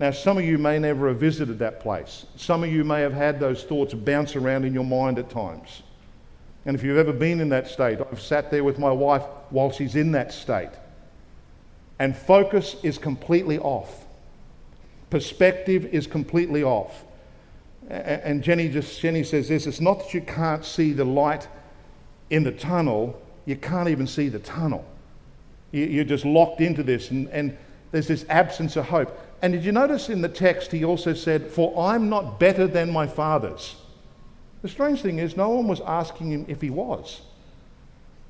S3: Now, some of you may never have visited that place. Some of you may have had those thoughts bounce around in your mind at times. And if you've ever been in that state, I've sat there with my wife while she's in that state. And focus is completely off. Perspective is completely off. And Jenny just Jenny says this, it's not that you can't see the light in the tunnel, you can't even see the tunnel. You're just locked into this, and, and there's this absence of hope. And did you notice in the text he also said, For I'm not better than my fathers? The strange thing is, no one was asking him if he was.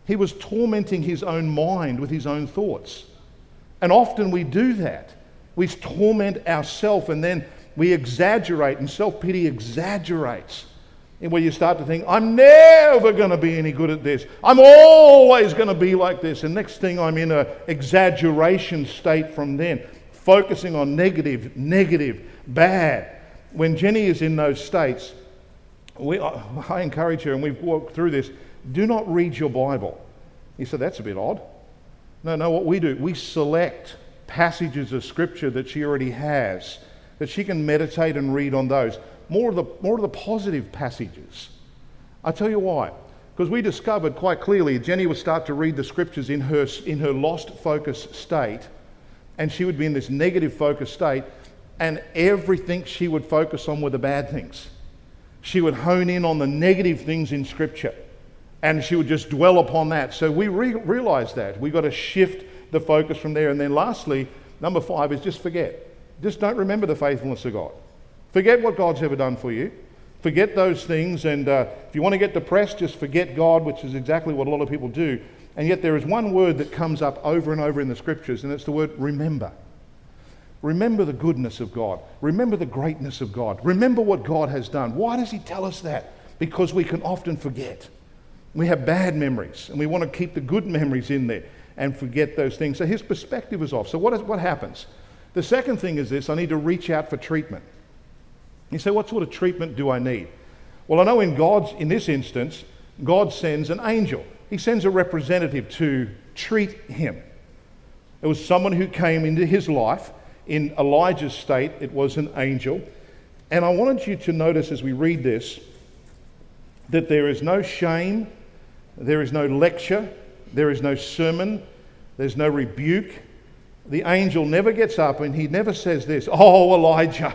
S3: He was tormenting his own mind with his own thoughts. And often we do that. We torment ourselves and then we exaggerate, and self pity exaggerates where you start to think, I'm never going to be any good at this. I'm always going to be like this. And next thing, I'm in an exaggeration state from then, focusing on negative, negative, bad. When Jenny is in those states, we, I encourage her, and we've walked through this, do not read your Bible. He said, that's a bit odd. No, no, what we do, we select passages of Scripture that she already has, that she can meditate and read on those more of the, more of the positive passages. i tell you why. Because we discovered quite clearly Jenny would start to read the scriptures in her, in her lost focus state, and she would be in this negative focus state, and everything she would focus on were the bad things. She would hone in on the negative things in scripture, and she would just dwell upon that. So we re- realized that. We've got to shift the focus from there. And then lastly, number five is just forget. Just don't remember the faithfulness of God. Forget what God's ever done for you. Forget those things. And uh, if you want to get depressed, just forget God, which is exactly what a lot of people do. And yet there is one word that comes up over and over in the scriptures, and it's the word remember. Remember the goodness of God. Remember the greatness of God. Remember what God has done. Why does He tell us that? Because we can often forget. We have bad memories, and we want to keep the good memories in there and forget those things. So His perspective is off. So what, is, what happens? The second thing is this I need to reach out for treatment. You say, what sort of treatment do I need? Well, I know in God's, in this instance, God sends an angel. He sends a representative to treat him. It was someone who came into his life. In Elijah's state, it was an angel. And I wanted you to notice as we read this that there is no shame, there is no lecture, there is no sermon, there's no rebuke. The angel never gets up and he never says this, Oh, Elijah,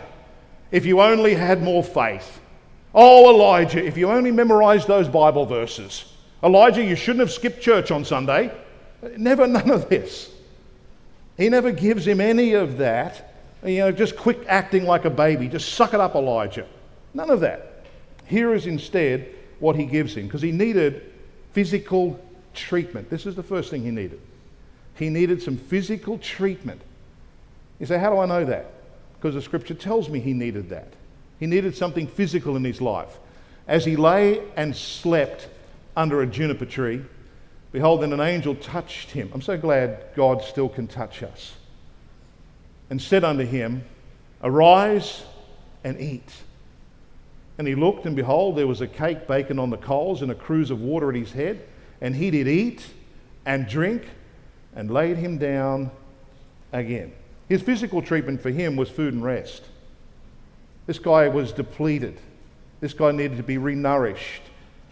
S3: if you only had more faith. Oh, Elijah, if you only memorized those Bible verses. Elijah, you shouldn't have skipped church on Sunday. Never, none of this. He never gives him any of that. You know, just quick acting like a baby. Just suck it up, Elijah. None of that. Here is instead what he gives him because he needed physical treatment. This is the first thing he needed. He needed some physical treatment. You say, How do I know that? because the scripture tells me he needed that. He needed something physical in his life. As he lay and slept under a juniper tree, behold, then an angel touched him. I'm so glad God still can touch us. And said unto him, Arise and eat. And he looked, and behold, there was a cake baking on the coals and a cruse of water at his head. And he did eat and drink and laid him down again. His physical treatment for him was food and rest. This guy was depleted. This guy needed to be renourished.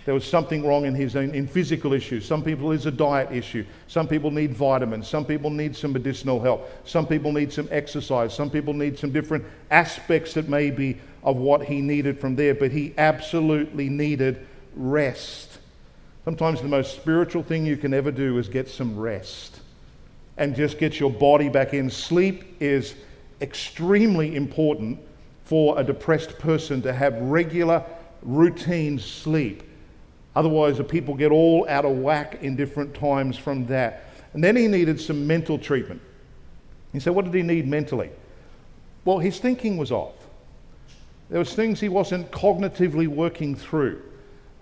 S3: There was something wrong in his own, in physical issues. Some people it's a diet issue. Some people need vitamins. Some people need some medicinal help. Some people need some exercise. Some people need some different aspects that may be of what he needed from there. But he absolutely needed rest. Sometimes the most spiritual thing you can ever do is get some rest and just get your body back in. Sleep is extremely important for a depressed person to have regular, routine sleep. Otherwise, the people get all out of whack in different times from that. And then he needed some mental treatment. He said, What did he need mentally? Well, his thinking was off. There was things he wasn't cognitively working through.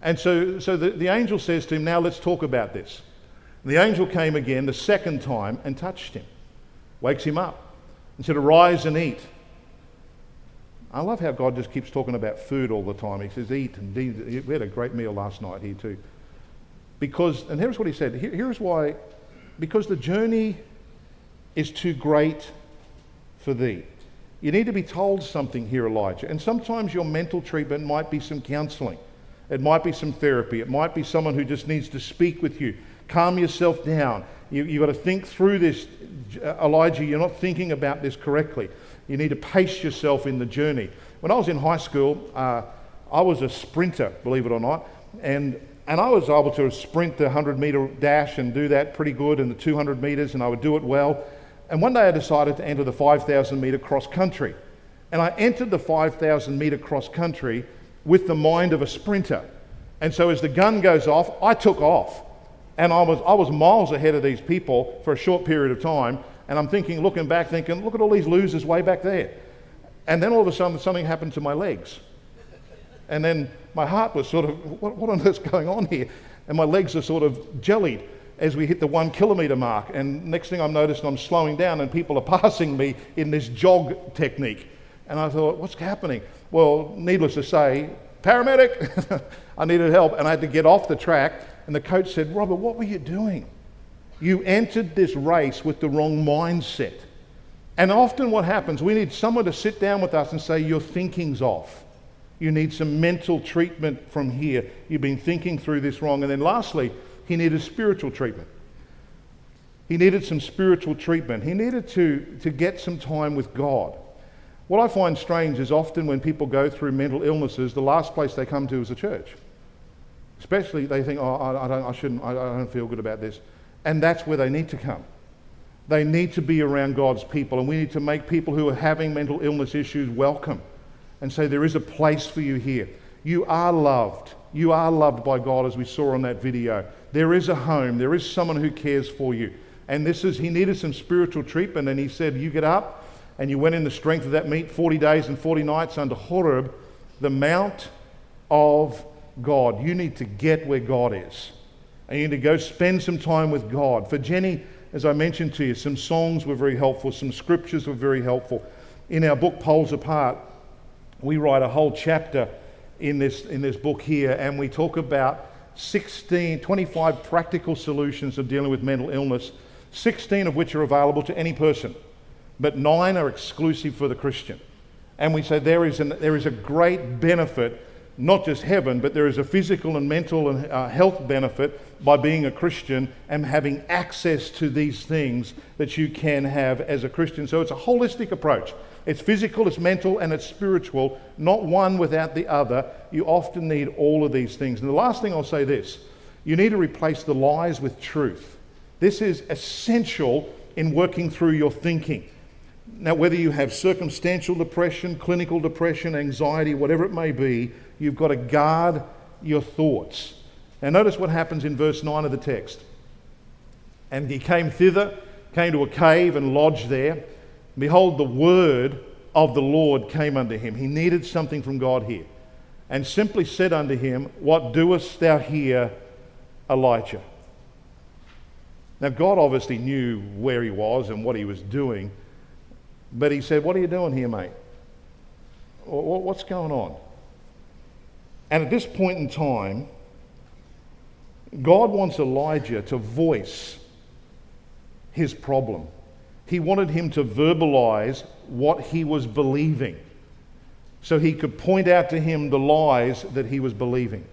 S3: And so, so the, the angel says to him, Now let's talk about this. The angel came again the second time and touched him, wakes him up, and said, Arise and eat. I love how God just keeps talking about food all the time. He says, Eat. And eat. we had a great meal last night here, too. Because, and here's what he said here, here's why because the journey is too great for thee. You need to be told something here, Elijah. And sometimes your mental treatment might be some counseling, it might be some therapy, it might be someone who just needs to speak with you Calm yourself down. You, you've got to think through this. Elijah, you're not thinking about this correctly. You need to pace yourself in the journey. When I was in high school, uh, I was a sprinter, believe it or not, and, and I was able to sprint the 100 meter dash and do that pretty good, and the 200 meters, and I would do it well. And one day I decided to enter the 5,000 meter cross country. And I entered the 5,000 meter cross country with the mind of a sprinter. And so as the gun goes off, I took off. And I was, I was miles ahead of these people for a short period of time. And I'm thinking, looking back, thinking, look at all these losers way back there. And then all of a sudden, something happened to my legs. And then my heart was sort of, what, what on earth's going on here? And my legs are sort of jellied as we hit the one kilometre mark. And next thing I'm noticing, I'm slowing down and people are passing me in this jog technique. And I thought, what's happening? Well, needless to say, paramedic, I needed help and I had to get off the track. And the coach said, Robert, what were you doing? You entered this race with the wrong mindset. And often what happens, we need someone to sit down with us and say, Your thinking's off. You need some mental treatment from here. You've been thinking through this wrong. And then lastly, he needed spiritual treatment. He needed some spiritual treatment. He needed to, to get some time with God. What I find strange is often when people go through mental illnesses, the last place they come to is a church. Especially they think, oh, I, I don't, I shouldn't, I, I don't feel good about this. And that's where they need to come. They need to be around God's people, and we need to make people who are having mental illness issues welcome and say, There is a place for you here. You are loved. You are loved by God, as we saw on that video. There is a home, there is someone who cares for you. And this is, he needed some spiritual treatment, and he said, You get up and you went in the strength of that meat 40 days and 40 nights under Horeb, the mount of God. You need to get where God is. And you need to go spend some time with God. For Jenny, as I mentioned to you, some songs were very helpful, some scriptures were very helpful. In our book, Poles Apart, we write a whole chapter in this, in this book here, and we talk about 16, 25 practical solutions of dealing with mental illness, 16 of which are available to any person, but nine are exclusive for the Christian. And we say there is, an, there is a great benefit not just heaven, but there is a physical and mental and uh, health benefit by being a Christian and having access to these things that you can have as a Christian. So it's a holistic approach. It's physical, it's mental, and it's spiritual, not one without the other. You often need all of these things. And the last thing I'll say this you need to replace the lies with truth. This is essential in working through your thinking. Now, whether you have circumstantial depression, clinical depression, anxiety, whatever it may be, you've got to guard your thoughts. Now, notice what happens in verse 9 of the text. And he came thither, came to a cave, and lodged there. Behold, the word of the Lord came unto him. He needed something from God here. And simply said unto him, What doest thou here, Elijah? Now, God obviously knew where he was and what he was doing. But he said, What are you doing here, mate? What's going on? And at this point in time, God wants Elijah to voice his problem. He wanted him to verbalize what he was believing so he could point out to him the lies that he was believing.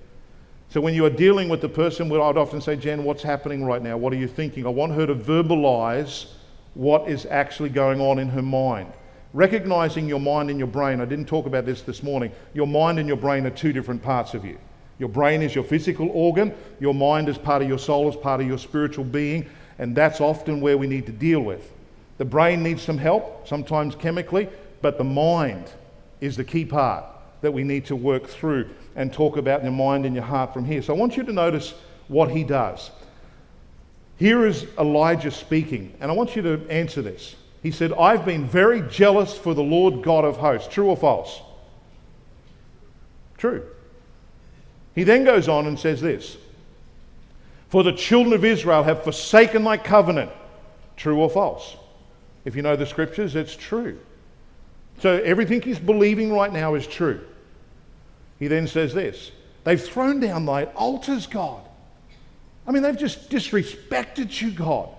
S3: So when you are dealing with the person, well, I'd often say, Jen, what's happening right now? What are you thinking? I want her to verbalize what is actually going on in her mind. Recognizing your mind and your brain, I didn't talk about this this morning. Your mind and your brain are two different parts of you. Your brain is your physical organ, your mind is part of your soul, is part of your spiritual being, and that's often where we need to deal with. The brain needs some help, sometimes chemically, but the mind is the key part that we need to work through and talk about your mind and your heart from here. So I want you to notice what he does. Here is Elijah speaking, and I want you to answer this. He said, I've been very jealous for the Lord God of hosts. True or false? True. He then goes on and says this For the children of Israel have forsaken my covenant. True or false? If you know the scriptures, it's true. So everything he's believing right now is true. He then says this They've thrown down thy altars, God. I mean, they've just disrespected you, God.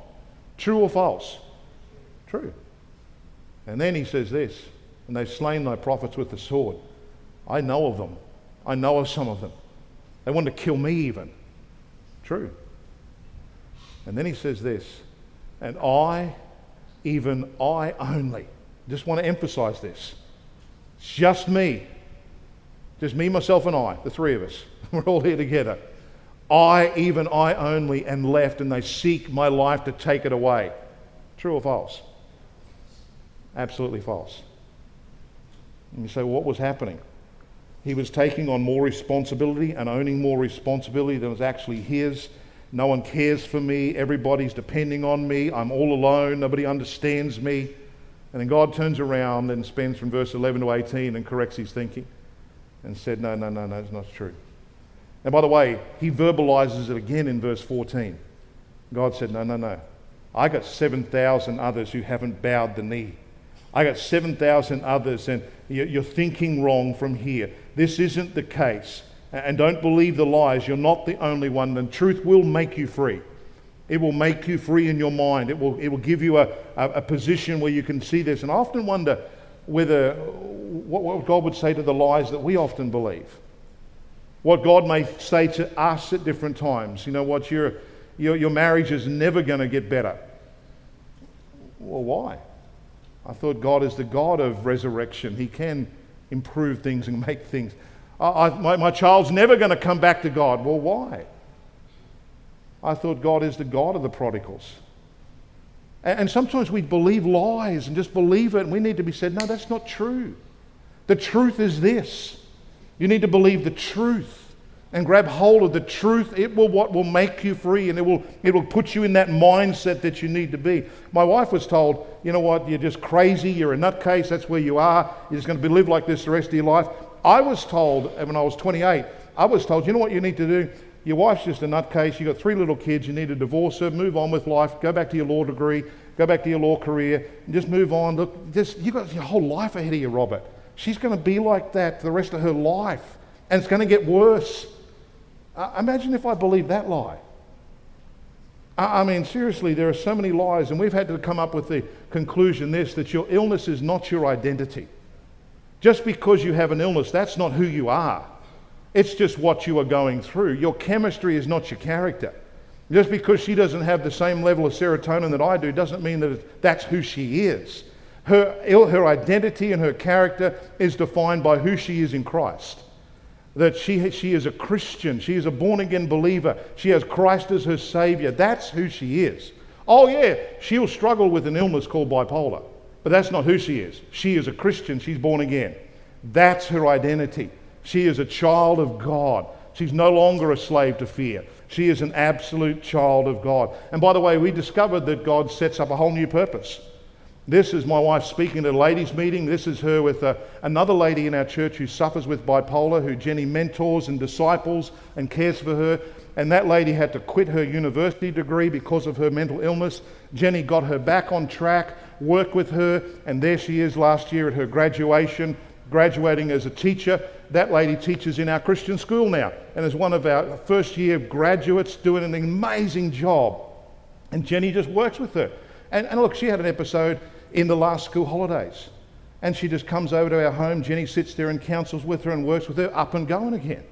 S3: True or false? True. And then he says this, and they've slain thy prophets with the sword. I know of them. I know of some of them. They wanted to kill me even. True. And then he says this, and I, even I only, just want to emphasize this. It's just me. Just me, myself, and I, the three of us. We're all here together. I, even I only, am left, and they seek my life to take it away. True or false? Absolutely false. And you say, what was happening? He was taking on more responsibility and owning more responsibility than was actually his. No one cares for me. Everybody's depending on me. I'm all alone. Nobody understands me. And then God turns around and spends from verse 11 to 18 and corrects his thinking. and said, No, no, no, no, it's not true. And by the way, he verbalizes it again in verse 14. God said, No, no, no. I got 7,000 others who haven't bowed the knee. I got 7,000 others, and you're thinking wrong from here. This isn't the case. And don't believe the lies. You're not the only one. And truth will make you free. It will make you free in your mind. It will, it will give you a, a, a position where you can see this. And I often wonder whether what, what God would say to the lies that we often believe. What God may say to us at different times. You know what? Your, your, your marriage is never going to get better. Well, why? I thought God is the God of resurrection. He can improve things and make things. I, I, my, my child's never going to come back to God. Well, why? I thought God is the God of the prodigals. And, and sometimes we believe lies and just believe it, and we need to be said, no, that's not true. The truth is this. You need to believe the truth and grab hold of the truth, it will what will make you free and it will it will put you in that mindset that you need to be. My wife was told, you know what, you're just crazy, you're a nutcase, that's where you are, you're just going to be live like this the rest of your life. I was told uh, when I was 28, I was told, you know what you need to do? Your wife's just a nutcase, you've got three little kids, you need to divorce her, move on with life, go back to your law degree, go back to your law career, and just move on. Look, just you've got your whole life ahead of you, Robert. She's going to be like that the rest of her life. And it's going to get worse. Uh, imagine if I believed that lie. I, I mean, seriously, there are so many lies, and we've had to come up with the conclusion this that your illness is not your identity. Just because you have an illness, that's not who you are. It's just what you are going through. Your chemistry is not your character. Just because she doesn't have the same level of serotonin that I do doesn't mean that that's who she is. Her, her identity and her character is defined by who she is in Christ that she, she is a Christian, she is a born again believer, she has Christ as her Savior. That's who she is. Oh, yeah, she'll struggle with an illness called bipolar, but that's not who she is. She is a Christian, she's born again. That's her identity. She is a child of God. She's no longer a slave to fear. She is an absolute child of God. And by the way, we discovered that God sets up a whole new purpose. This is my wife speaking at a ladies' meeting. This is her with uh, another lady in our church who suffers with bipolar, who Jenny mentors and disciples and cares for her. And that lady had to quit her university degree because of her mental illness. Jenny got her back on track, worked with her, and there she is last year at her graduation, graduating as a teacher. That lady teaches in our Christian school now and is one of our first year graduates doing an amazing job. And Jenny just works with her. And, and look, she had an episode in the last school holidays. And she just comes over to our home. Jenny sits there and counsels with her and works with her up and going again.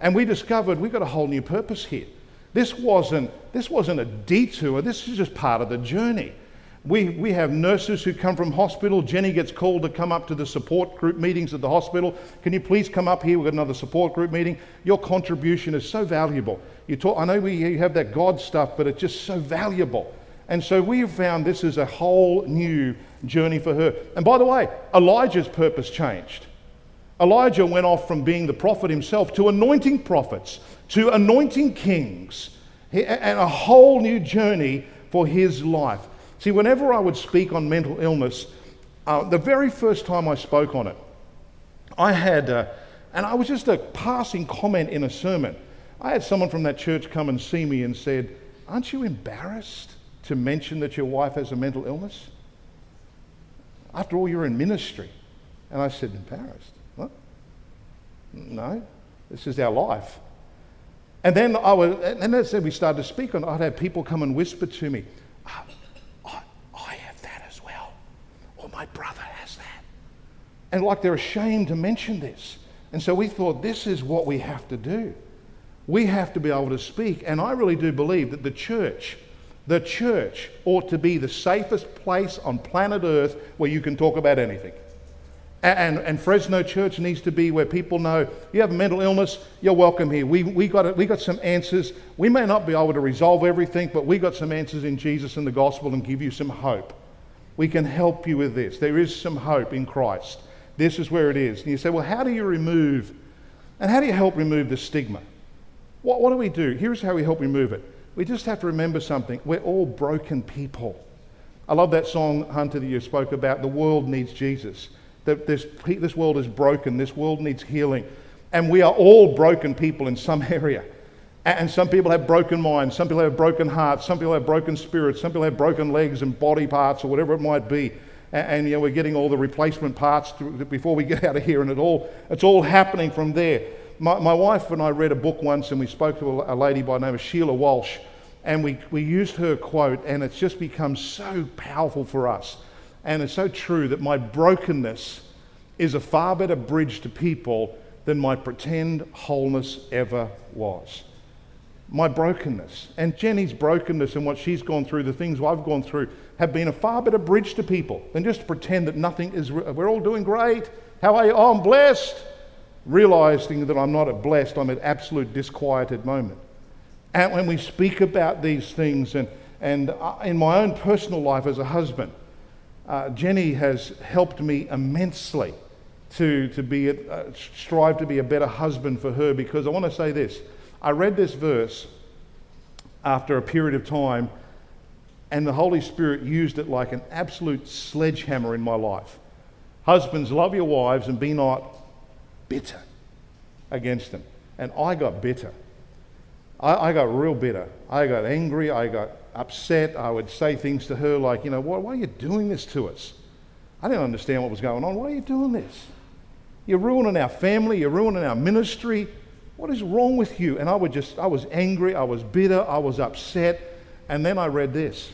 S3: And we discovered we've got a whole new purpose here. This wasn't, this wasn't a detour, this is just part of the journey. We, we have nurses who come from hospital. Jenny gets called to come up to the support group meetings at the hospital. Can you please come up here? We've got another support group meeting. Your contribution is so valuable. You talk, I know we you have that God stuff, but it's just so valuable. And so we have found this is a whole new journey for her. And by the way, Elijah's purpose changed. Elijah went off from being the prophet himself to anointing prophets, to anointing kings, and a whole new journey for his life. See, whenever I would speak on mental illness, uh, the very first time I spoke on it, I had, uh, and I was just a passing comment in a sermon. I had someone from that church come and see me and said, Aren't you embarrassed? To mention that your wife has a mental illness? After all, you're in ministry. And I said, embarrassed. What? No, this is our life. And then I was, and as we started to speak on, I'd have people come and whisper to me, oh, I, I have that as well. Or my brother has that. And like they're ashamed to mention this. And so we thought, this is what we have to do. We have to be able to speak. And I really do believe that the church the church ought to be the safest place on planet Earth where you can talk about anything. And, and, Fresno Church needs to be where people know you have mental illness, you're welcome here. We, we, got, we got some answers. We may not be able to resolve everything, but we got some answers in Jesus and the gospel and give you some hope. We can help you with this. There is some hope in Christ. This is where it is. And you say, well, how do you remove, and how do you help remove the stigma? What, what do we do? Here's how we help remove it we just have to remember something. We're all broken people. I love that song, Hunter, that you spoke about. The world needs Jesus. That this, this world is broken. This world needs healing. And we are all broken people in some area. And some people have broken minds, some people have broken hearts, some people have broken spirits, some people have broken legs and body parts or whatever it might be. And, and you know, we're getting all the replacement parts to, before we get out of here, and it all, it's all happening from there. My, my wife and I read a book once, and we spoke to a, a lady by the name of Sheila Walsh, and we, we used her quote, and it's just become so powerful for us. And it's so true that my brokenness is a far better bridge to people than my pretend wholeness ever was my brokenness. And Jenny's brokenness and what she's gone through, the things I've gone through, have been a far better bridge to people than just to pretend that nothing is, we're all doing great. How are you? Oh, I'm blessed. Realizing that I'm not at blessed, I'm at absolute disquieted moment. And when we speak about these things, and, and uh, in my own personal life as a husband, uh, Jenny has helped me immensely to, to be a, uh, strive to be a better husband for her because I want to say this I read this verse after a period of time, and the Holy Spirit used it like an absolute sledgehammer in my life. Husbands, love your wives and be not bitter against them. And I got bitter. I, I got real bitter. I got angry. I got upset. I would say things to her like, you know, why, why are you doing this to us? I didn't understand what was going on. Why are you doing this? You're ruining our family. You're ruining our ministry. What is wrong with you? And I would just, I was angry, I was bitter, I was upset. And then I read this.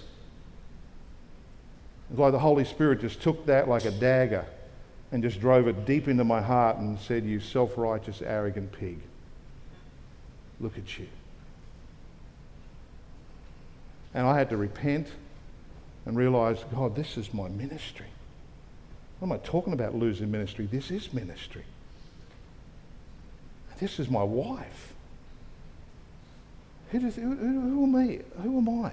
S3: It's like the Holy Spirit just took that like a dagger and just drove it deep into my heart and said, You self righteous, arrogant pig. Look at you. And I had to repent and realize, God, this is my ministry. What am I talking about losing ministry? This is ministry. This is my wife. Who, does, who, who, am I? Who am I?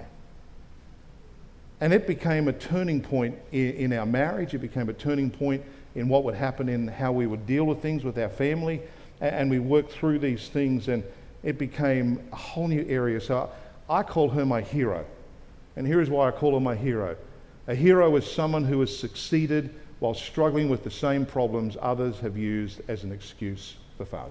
S3: And it became a turning point in, in our marriage. It became a turning point in what would happen in how we would deal with things with our family. And, we worked through these things, and it became a whole new area. So I call her my hero. And here is why I call her my hero. A hero is someone who has succeeded while struggling with the same problems others have used as an excuse for failure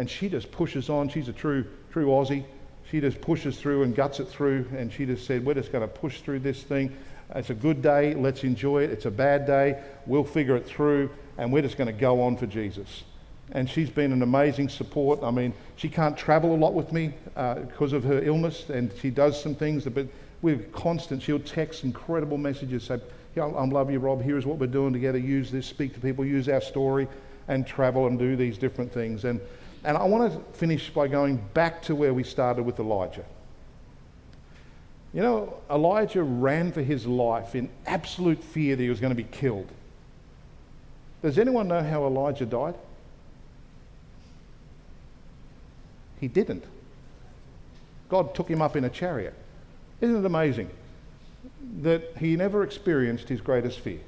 S3: and she just pushes on. She's a true, true Aussie. She just pushes through and guts it through, and she just said, We're just going to push through this thing. It's a good day, let's enjoy it. It's a bad day, we'll figure it through, and we're just going to go on for Jesus. And she's been an amazing support. I mean, she can't travel a lot with me uh, because of her illness, and she does some things, but we're constant. She'll text incredible messages, say, yeah, I love you, Rob. Here's what we're doing together. Use this, speak to people, use our story, and travel and do these different things. And and I want to finish by going back to where we started with Elijah. You know, Elijah ran for his life in absolute fear that he was going to be killed. Does anyone know how Elijah died? He didn't. God took him up in a chariot. Isn't it amazing that he never experienced his greatest fear?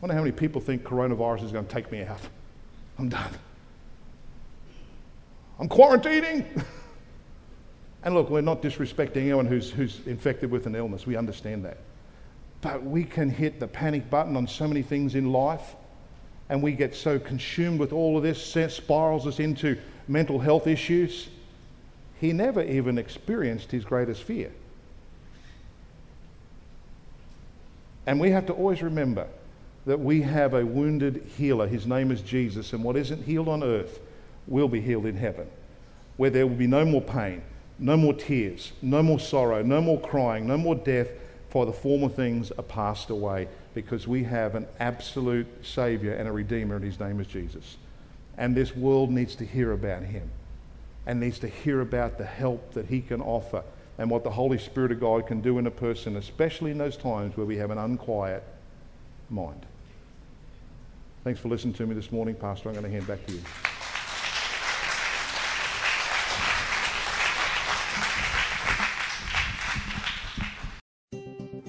S3: I wonder how many people think coronavirus is going to take me out. I'm done. I'm quarantining. and look, we're not disrespecting anyone who's, who's infected with an illness. We understand that. But we can hit the panic button on so many things in life, and we get so consumed with all of this, spirals us into mental health issues. He never even experienced his greatest fear. And we have to always remember that we have a wounded healer. His name is Jesus, and what isn't healed on earth will be healed in heaven, where there will be no more pain, no more tears, no more sorrow, no more crying, no more death, for the former things are passed away, because we have an absolute Savior and a Redeemer, and His name is Jesus. And this world needs to hear about Him and needs to hear about the help that He can offer and what the Holy Spirit of God can do in a person, especially in those times where we have an unquiet mind. Thanks for listening to me this morning, Pastor. I'm going to hand back to you.